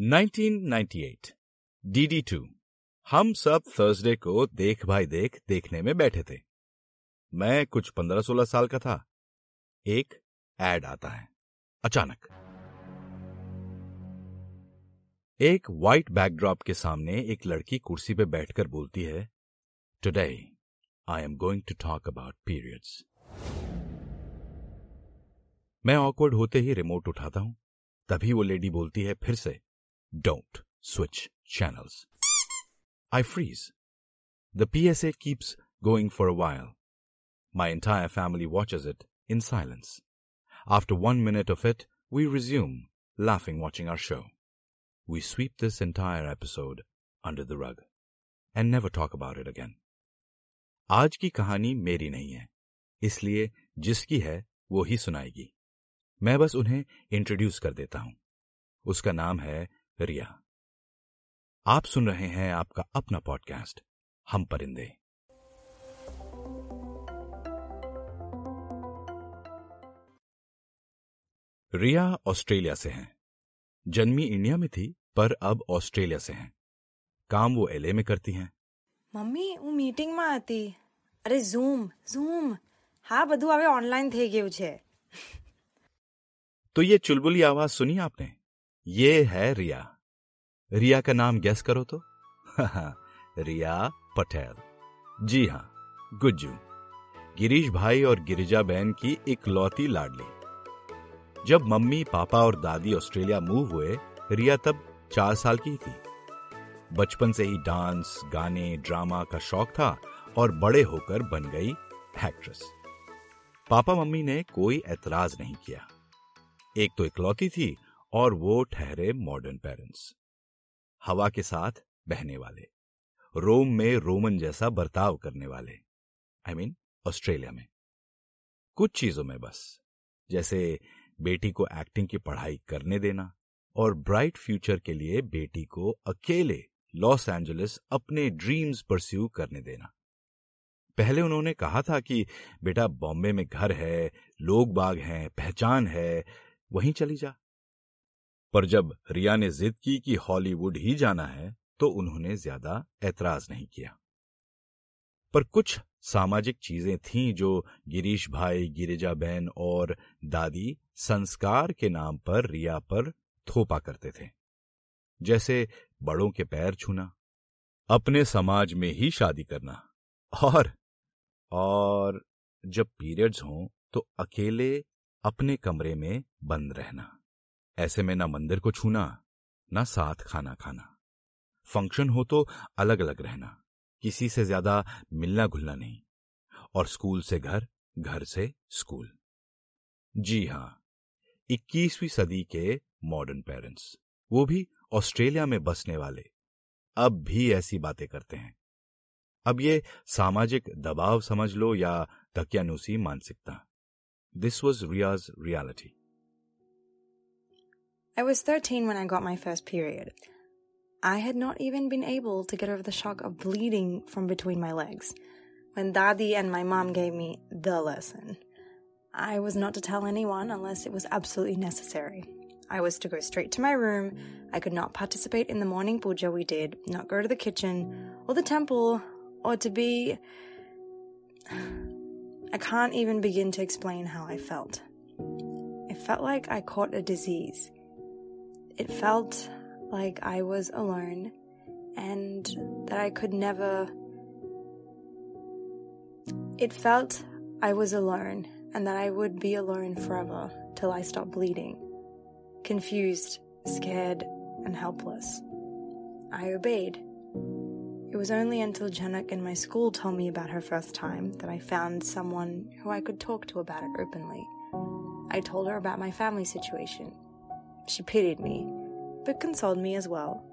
1998 DD2 हम सब Thursday को देख भाई देख देखने में बैठे थे। मैं कुछ पंद्रह सोलह साल का था। एक एड आता है। अचानक। एक व्हाइट बैकड्रॉप के सामने एक लड़की कुर्सी पे बैठकर बोलती है today I am going to talk about periods मैं ऑकवर्ड होते ही रिमोट उठाता हूँ। तभी वो लेडी बोलती है फिर से Don't switch channels I freeze the PSA keeps going for a while. My entire family watches it in silence. After one minute of it, we resume, laughing watching our show. We sweep this entire episode under the rug and never talk about it again. आज की कहानी मेरी नहीं है इसलिए जिसकी है वो ही सुनाएगी मैं बस उन्हें इंट्रोड्यूस कर देता हूं उसका नाम है रिया आप सुन रहे हैं आपका अपना पॉडकास्ट हम परिंदे रिया ऑस्ट्रेलिया से हैं जन्मी इंडिया में थी पर अब ऑस्ट्रेलिया से हैं काम वो एलए में करती हैं મમ્મી હું મીટિંગમાં હતી અરે ઝૂમ ઝૂમ હા બધું હવે ઓનલાઈન થઈ ગયું છે तो ये चुलबुली आवाज सुनी आपने ये है रिया। रिया का नाम गैस करो तो। रिया पटेल। जी हाँ गुज्जू। गिरीश भाई और गिरिजा बहन की इकलौती लाडली। जब मम्मी, पापा और दादी ऑस्ट्रेलिया मूव हुए, रिया तब चार साल की थी। बचपन से ही डांस, गाने, ड्रामा का शौक था और बड़े होकर बन गई एक्ट्रेस पापा मम्मी ने कोई एतराज़ नहीं किया। एक तो इकलौती थी और वो ठहरे मॉडर्न पेरेंट्स हवा के साथ बहने वाले. रोम में रोमन जैसा बर्ताव करने वाले. आई मीन ऑस्ट्रेलिया में. कुछ चीज़ों में बस. जैसे बेटी को एक्टिंग की पढ़ाई करने देना और ब्राइट फ्यूचर के लिए बेटी को अकेले लॉस एंजलिस अपने ड्रीम्स परस्यू करने देना. पहले उन्होंने कहा था कि, बेटा, बॉम्बे में घर है, लोग बाग हैं, पहचान है, वहीं चली जा। पर जब रिया ने जिद की कि हॉलीवुड ही जाना है तो उन्होंने ज़्यादा ऐतराज नहीं किया। पर कुछ सामाजिक चीज़ें थीं जो गिरीश भाई, गिरिजा बहन और दादी संस्कार के नाम पर रिया पर थोपा करते थे। जैसे बड़ों के पैर छूना, अपने समाज में ही शादी करना, और और जब पीरियड्स हों तो अकेले अपने कमरे में बंद रहना। ऐसे में ना मंदिर को छूना, ना साथ खाना खाना। फ़ंक्शन हो तो अलग अलग रहना, किसी से ज़्यादा मिलना घुलना नहीं, और स्कूल से घर घर से स्कूल। जी हाँ, इक्कीसवीं सदी के मॉडर्न पेरेंट्स वो भी ऑस्ट्रेलिया में बसने वाले, अब भी ऐसी बातें करते हैं। अब ये सामाजिक दबाव समझ लो या तकियानुसी मानसिकता। This was Riya's reality. I was 13 when I got my first period. I had not even been able to get over the shock of bleeding from between my legs when daddy and my mom gave me the lesson. I was not to tell anyone unless it was absolutely necessary. I was to go straight to my room. I could not participate in the morning puja we did, not go to the kitchen or the temple, or to be I can't even begin to explain how I felt. It felt like I caught a disease. It felt like I was alone and that I could never. It felt I was alone and that I would be alone forever till I stopped bleeding. Confused, scared, and helpless. I obeyed. It was only until Janak in my school told me about her first time that I found someone who I could talk to about it openly. I told her about my family situation. She pitied me, but consoled me as well.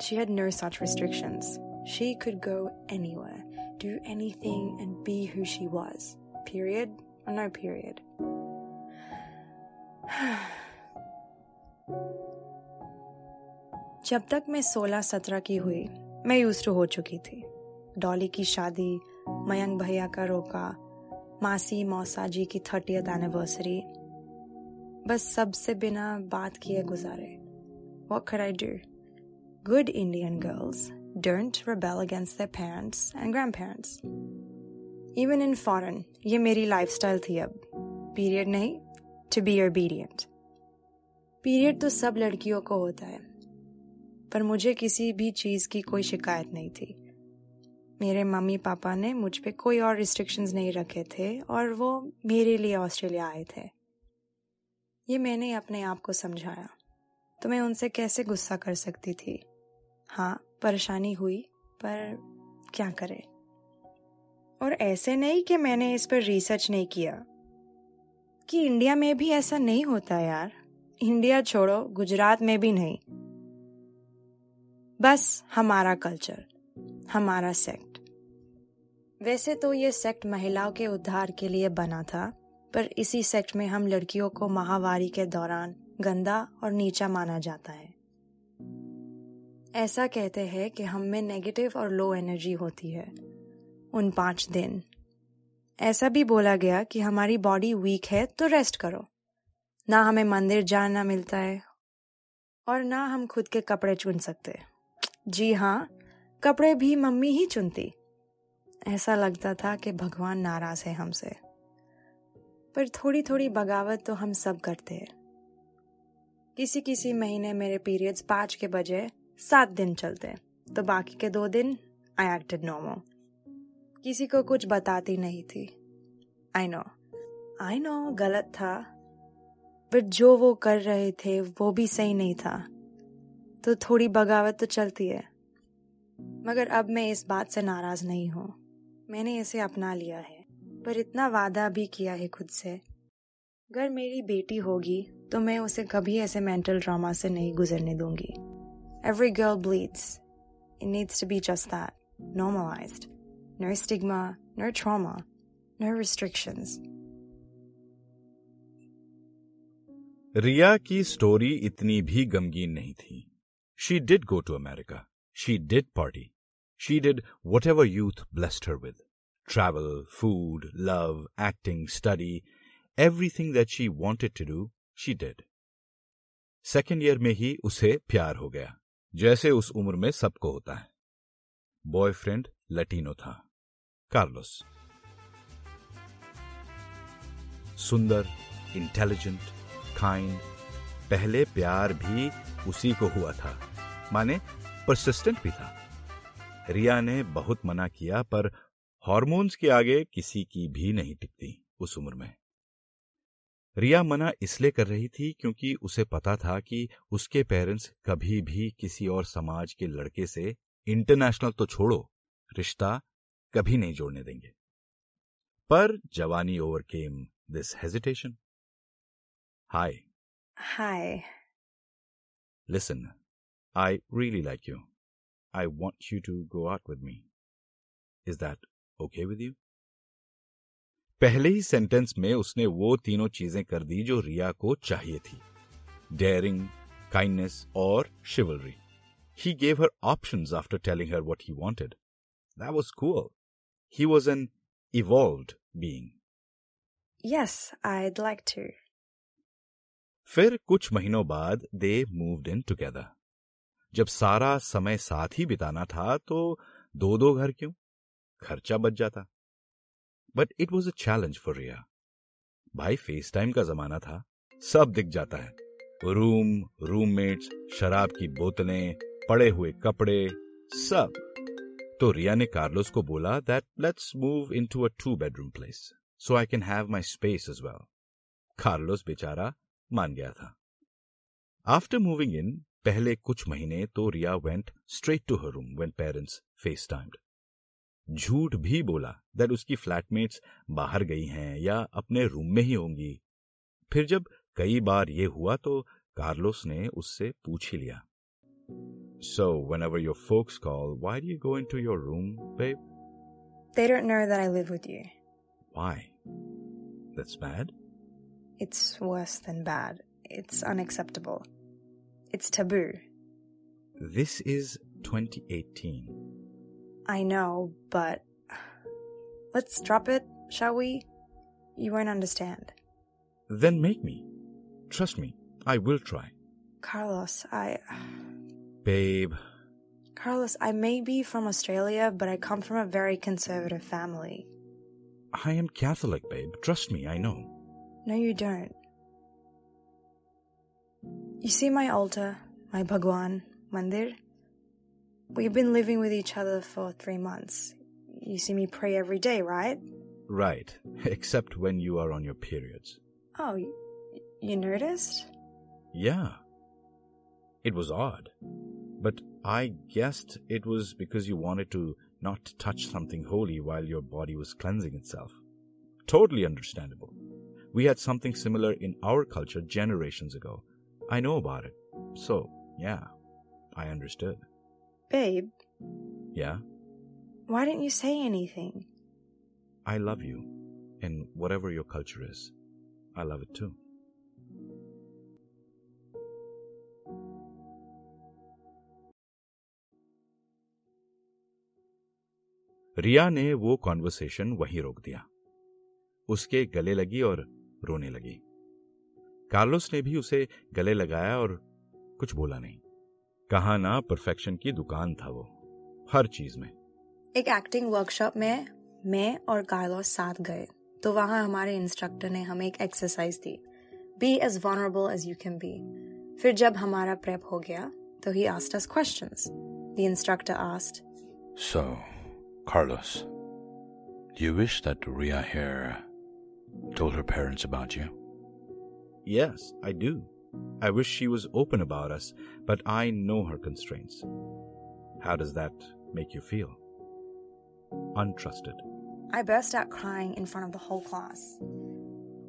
She had no such restrictions. She could go anywhere, do anything, and be who she was. Period or no period. जब तक मैं 16-17 की हुई मैं use to हो चुकी थी डॉली की शादी मयंक भैया का रोका मासी मौसा जी की थर्टियथ एनिवर्सरी बस सबसे बिना बात किए गुजारे। वॉक खड़ I do good Indian girls don't rebel against the parents and grand parents even in foreign ये मेरी लाइफ स्टाइल थी अब। पीरियड नहीं टू बी ओबीडियंट पीरियड तो सब लड़कियों को होता है। पर मुझे किसी भी चीज़ की कोई शिकायत नहीं थी। मेरे मम्मी पापा ने मुझ पर कोई और रिस्ट्रिक्शंस नहीं रखे थे और वो मेरे लिए ऑस्ट्रेलिया आए थे। ये मैंने अपने आप को समझाया। तो मैं उनसे कैसे गुस्सा कर सकती थी? हाँ परेशानी हुई, पर क्या करे? और ऐसे नहीं कि मैंने इस पर रिसर्च नहीं किया। कि इंडिया में भी ऐसा नहीं होता यार। इंडिया छोड़ो, गुजरात में भी नहीं। बस हमारा कल्चर हमारा सेक्ट वैसे तो ये सेक्ट महिलाओं के उद्धार के लिए बना था। पर इसी सेक्ट में हम लड़कियों को महावारी के दौरान गंदा और नीचा माना जाता है। ऐसा कहते हैं कि हम में नेगेटिव और लो एनर्जी होती है, उन पाँच दिन। ऐसा भी बोला गया कि हमारी बॉडी वीक है तो रेस्ट करो। ना हमें मंदिर जाना मिलता है और ना हम खुद के कपड़े चुन सकते। जी हाँ कपड़े भी मम्मी ही चुनती। ऐसा लगता था कि भगवान नाराज़ है हमसे। पर थोड़ी थोड़ी बगावत तो हम सब करते हैं। किसी किसी महीने मेरे पीरियड्स पाँच के बजे सात दिन चलते तो बाकी के दो दिन आई एक्टेड नॉर्मल किसी को कुछ बताती नहीं थी। आई नो आई नो गलत था बट जो वो कर रहे थे वो भी सही नहीं था। तो थोड़ी बगावत तो चलती है। मगर अब मैं इस बात से नाराज़ नहीं हूँ। मैंने इसे अपना लिया है। पर इतना वादा भी किया है खुद से। अगर मेरी बेटी होगी तो मैं उसे कभी ऐसे मेंटल ड्रामा से नहीं गुजरने दूँगी। Every girl bleeds it needs to be just that normalised no stigma no trauma no restrictions Riya की स्टोरी इतनी भी गमगीन नहीं थी। She did go to America. She did party. She did whatever youth blessed her with. Travel, food, love, acting, study, everything that she wanted to do, she did. Second year में ही उसे प्यार हो गया जैसे उस उम्र में सबको होता है। बॉयफ्रेंड लटीनो था कार्लोस सुंदर इंटेलिजेंट काइंड पहले प्यार भी उसी को हुआ था माने परसिस्टेंट भी था। रिया ने बहुत मना किया पर हार्मोन्स के आगे किसी की भी नहीं टिकती उस उम्र में। रिया मना इसलिए कर रही थी क्योंकि उसे पता था कि उसके पेरेंट्स कभी भी किसी और समाज के लड़के से इंटरनेशनल तो छोड़ो रिश्ता कभी नहीं जोड़ने देंगे। पर जवानी overcame this hesitation. Hi. Hi. Listen I really like you. I want you to go out with me. Is that okay with you पहले ही सेंटेंस में उसने वो तीनों चीज़ें कर दी जो रिया को चाहिए थी। डेयरिंग काइंडनेस और chivalry he gave her option after telling her what he wanted that was cooler he was an evolve being फिर कुछ महीनों बाद दे मूव इन टूगेदर जब सारा समय साथ ही बिताना था तो दो दो घर क्यों? खर्चा बच जाता। But it was a challenge for Riya भाई फेस टाइम का जमाना था, सब दिख जाता है। रूम रूममेट्स शराब की बोतलें, पड़े हुए कपड़े, सब। तो रिया ने कार्लोस को बोला that let's move in to a two bedroom place so I can have my space as well Carlos बेचारा मान गया था। आफ्टर मूविंग इन पहले कुछ महीने तो Riya went straight to her room when parents FaceTimed झूठ भी बोला दैट उसकी फ्लैटमेट्स बाहर गई हैं या अपने रूम में ही होंगी फिर जब कई बार ये हुआ तो कार्लोस ने उससे पूछ ही लिया So, whenever your folks call, why do you go into your room, babe? They don't know that I live with you. Why? That's bad? It's worse than bad. It's unacceptable. It's taboo. This is 2018. I know, but let's drop it, shall we? You won't understand. Then make me. Trust me, I will try. Carlos, I. Babe, Carlos, I may be from Australia, but I come from a very conservative family. I am Catholic, babe. Trust me, I know. No, you don't. You see my altar, my Bhagwan Mandir? We've been living with each other for three months. You see me pray every day, right? Right, except when you are on your periods. Oh, you, noticed? Yeah. It was odd. But I guessed it was because you wanted to not touch something holy while your body was cleansing itself. Totally understandable. We had something similar in our culture generations ago. I know about it. So, yeah, I understood. Babe, Yeah, why didn't you say anything? I love you. And whatever your culture is, I love it too. Riya ने वो conversation वहीं रोक दिया उसके गले लगी और रोने लगी कार्लोस ने भी उसे गले लगाया और कुछ बोला नहीं कहा ना परफेक्शन की दुकान था वो हर चीज़ में एक एक्टिंग वर्कशॉप में मैं और कार्लोस साथ गए तो वहाँ हमारे इंस्ट्रक्टर ने हमें एक exercise the be as vulnerable as you can be फिर जब हमारा प्रेप हो गया तो he asked us questions the instructor asked So, Carlos, do you wish that Ria here told her parents about you? Yes, I do. I wish she was open about us, but I know her constraints. How does that make you feel? Untrusted. I burst out crying in front of the whole class.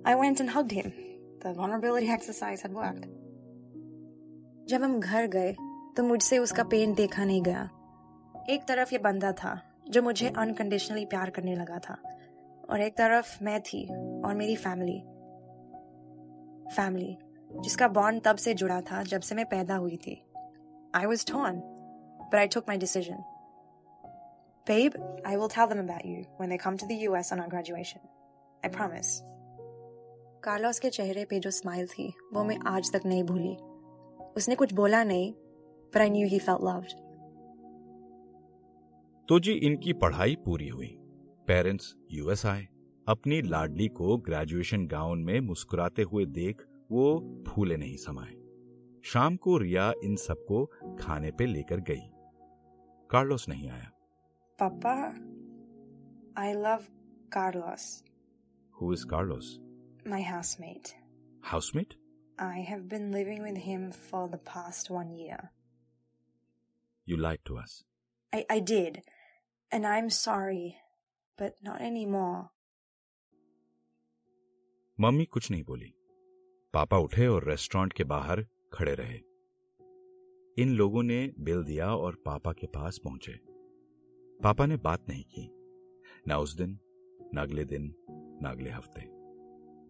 I went and hugged him. The vulnerability exercise had worked. जब हम घर गए तो मुझसे उसका pen देखा नहीं गया एक तरफ ये बंदा था जो मुझे अनकंडीशनली प्यार करने लगा था और एक तरफ मैं थी और मेरी फैमिली फैमिली जिसका बॉन्ड तब से जुड़ा था जब से मैं पैदा हुई थी I was torn but I took my decision Babe, I will tell them about you when they come to the US on our graduation. I promise. Carlos के चेहरे पे जो स्माइल थी वो मैं आज तक नहीं भूली उसने कुछ बोला नहीं but I knew he felt loved. तो जी इनकी पढ़ाई पूरी हुई पेरेंट्स यूएस आए अपनी लाडली को ग्रेजुएशन गाउन में मुस्कुराते हुए देख वो फूले नहीं समाए शाम को रिया इन सबको खाने पे लेकर गई। कार्लोस नहीं आया। पापा I love Carlos who is Carlos my housemate housemate I have been living with him for the past one year you like to us I I did and I am sorry but not any more mummy कुछ नहीं बोली। पापा उठे और restaurant के बाहर खड़े रहे। इन लोगों ने बिल दिया और पापा के पास पहुँचे। पापा ने बात नहीं की। ना उस दिन, ना अगले दिन, ना अगले हफ़्ते।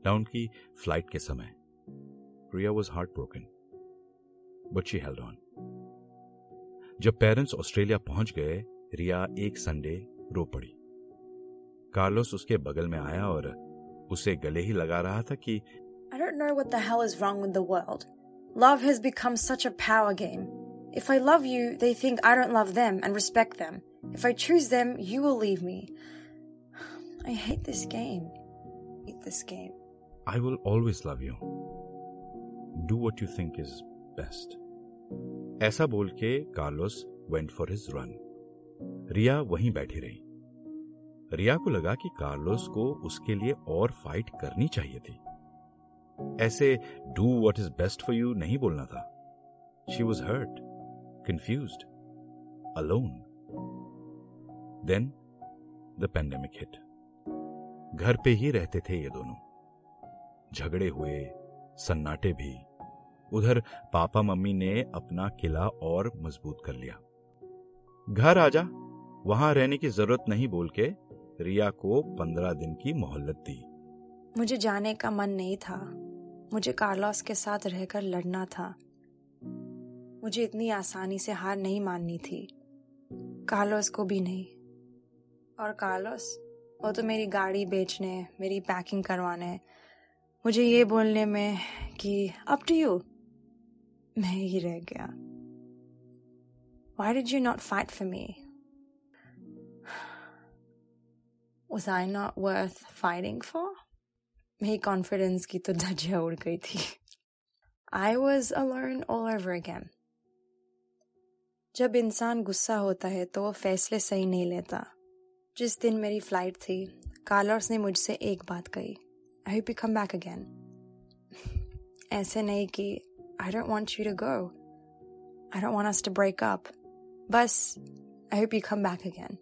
ना उनकी फ़्लाइट के समय। Riya was heart broken but she held on जब पेरेंट्स ऑस्ट्रेलिया पहुँच गए, रिया एक संडे रो पड़ी। कार्लोस उसके बगल में आया और उसे गले ही लगा रहा था कि don't know what the hell is wrong with the world. Love has become such a power game. If I love you, they think I don't love them and respect them. If I choose them, you will leave me. I hate this game. I hate this game. I will always love you. Do what you think is best. ऐसा बोल के Carlos went for his run Riya वहीं बैठी रही रिया को लगा कि Carlos को उसके लिए और फाइट करनी चाहिए थी ऐसे do what is best for you नहीं बोलना था। She was hurt confused alone then the pandemic hit घर पे ही रहते थे ये दोनों। झगड़े हुए, सन्नाटे भी। उधर पापा मम्मी ने अपना किला और मज़बूत कर लिया। घर आजा, वहाँ रहने की ज़रूरत नहीं बोल के रिया को पंद्रह दिन की मोहल्लत दी। मुझे जाने का मन नहीं था। मुझे कार्लोस के साथ रहकर लड़ना था। मुझे इतनी आसानी से हार नहीं माननी थी। कार्लोस को भी नहीं। और कार्लोस, वो तो मेरी गाड़ी बेचने, मेरी पैकिंग करवाने। मुझे ये बोलने में कि अप टू यू मैं ही रह गया। Why did you not fight for me? Was I not worth fighting for? मेरी कॉन्फिडेंस की तो धज्जियाँ उड़ गई थी। I was alone all over again. जब इंसान गुस्सा होता है तो वो फैसले सही नहीं लेता। जिस दिन मेरी फ़्लाइट थी कार्लोस ने मुझसे एक बात कही। I hope you come back again ऐसे नहीं कि I don't want you to go I don't us to break up बस I hope you come back again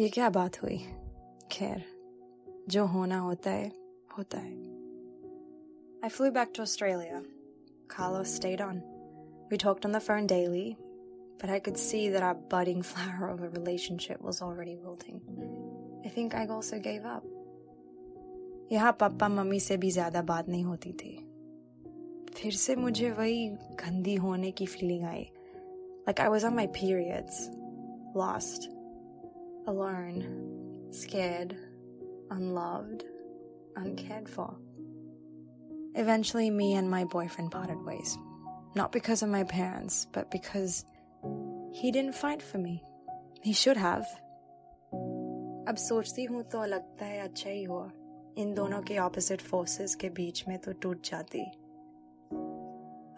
ये क्या बात हुई? खैर। जो होना होता है होता है I flew back to Australia. Carlos stayed on. We talked on the phone daily, but I could see that our budding flower of a relationship was already wilting. I think I also gave up. यहाँ papa mummy से भी ज्यादा बात नहीं होती थी फिर से मुझे वही गंदी होने की feeling I Like I was on my periods, lost, alone, scared, unloved, uncared for. Eventually, me and my boyfriend parted ways. Not because of my parents, but because he didn't fight for me. He should have. अब सोचती हूँ तो लगता है अच्छा ही हुआ इन दोनों के ऑपोजिट फोर्सेस के बीच में तो टूट जाती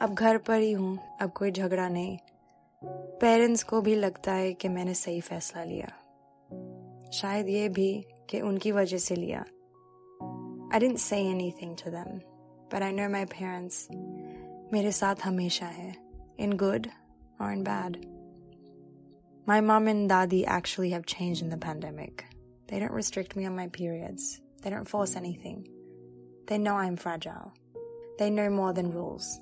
अब घर पर ही हूँ अब कोई झगड़ा नहीं पेरेंट्स को भी लगता है कि मैंने सही फैसला लिया शायद ये भी कि उनकी वजह से लिया I didn't say anything to them, but I know my parents मेरे साथ हमेशा है in good or in bad. My mom and dadi actually have changed in the pandemic. They don't restrict me on my periods. They don't force anything. They know I'm fragile. They know more than rules.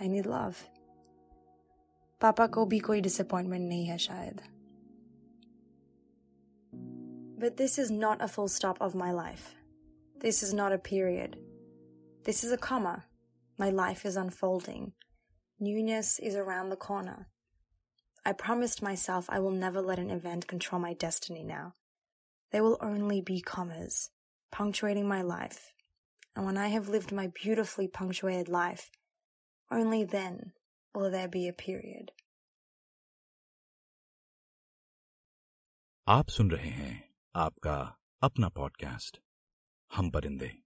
I need love. पापा को भी कोई disappointment नहीं है शायद. But this is not a full stop of my life. This is not a period. This is a comma. My life is unfolding. Newness is around the corner. I promised myself I will never let an event control my destiny now. There will only be commas, punctuating my life. And when I have lived my beautifully punctuated life, only then will there be a period. आप सुन रहे हैं आपका अपना podcast हम परिंदे।